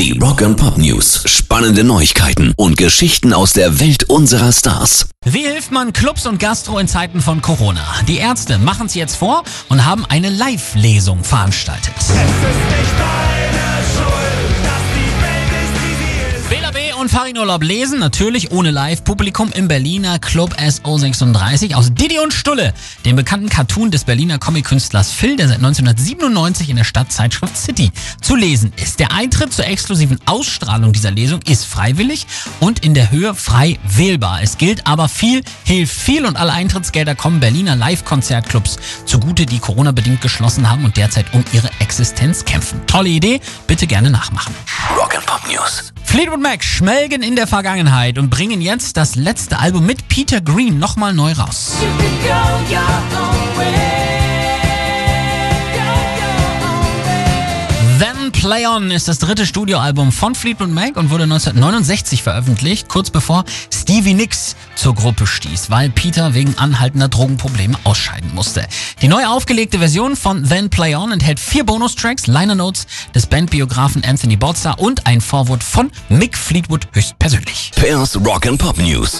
Die Rock and Pop News. Spannende Neuigkeiten und Geschichten aus der Welt unserer Stars. Wie hilft man Clubs und Gastro in Zeiten von Corona? Die Ärzte machen es jetzt vor und haben eine Live-Lesung veranstaltet. Bela B. und Farin Urlaub lesen, natürlich ohne Live-Publikum im Berliner Club SO36 aus Didi und Stulle, dem bekannten Cartoon des Berliner Comic-Künstlers Phil, der seit 1997 in der Stadtzeitschrift City zu lesen ist. Der Eintritt zur exklusiven Ausstrahlung dieser Lesung ist freiwillig und in der Höhe frei wählbar. Es gilt aber viel, hilft viel und alle Eintrittsgelder kommen Berliner Live-Konzertclubs zugute, die Corona-bedingt geschlossen haben und derzeit um ihre Existenz kämpfen. Tolle Idee, bitte gerne nachmachen. Rock and Pop News. Fleetwood Mac schmelgen in der Vergangenheit und bringen jetzt das letzte Album mit Peter Green nochmal neu raus. You Then Play On ist das dritte Studioalbum von Fleetwood Mac und wurde 1969 veröffentlicht, kurz bevor Stevie Nicks zur Gruppe stieß, weil Peter wegen anhaltender Drogenprobleme ausscheiden musste. Die neu aufgelegte Version von Then Play On enthält vier Bonustracks, Liner Notes des Bandbiografen Anthony Botzer und ein Vorwort von Mick Fleetwood höchstpersönlich. Pairs Rock and Pop News.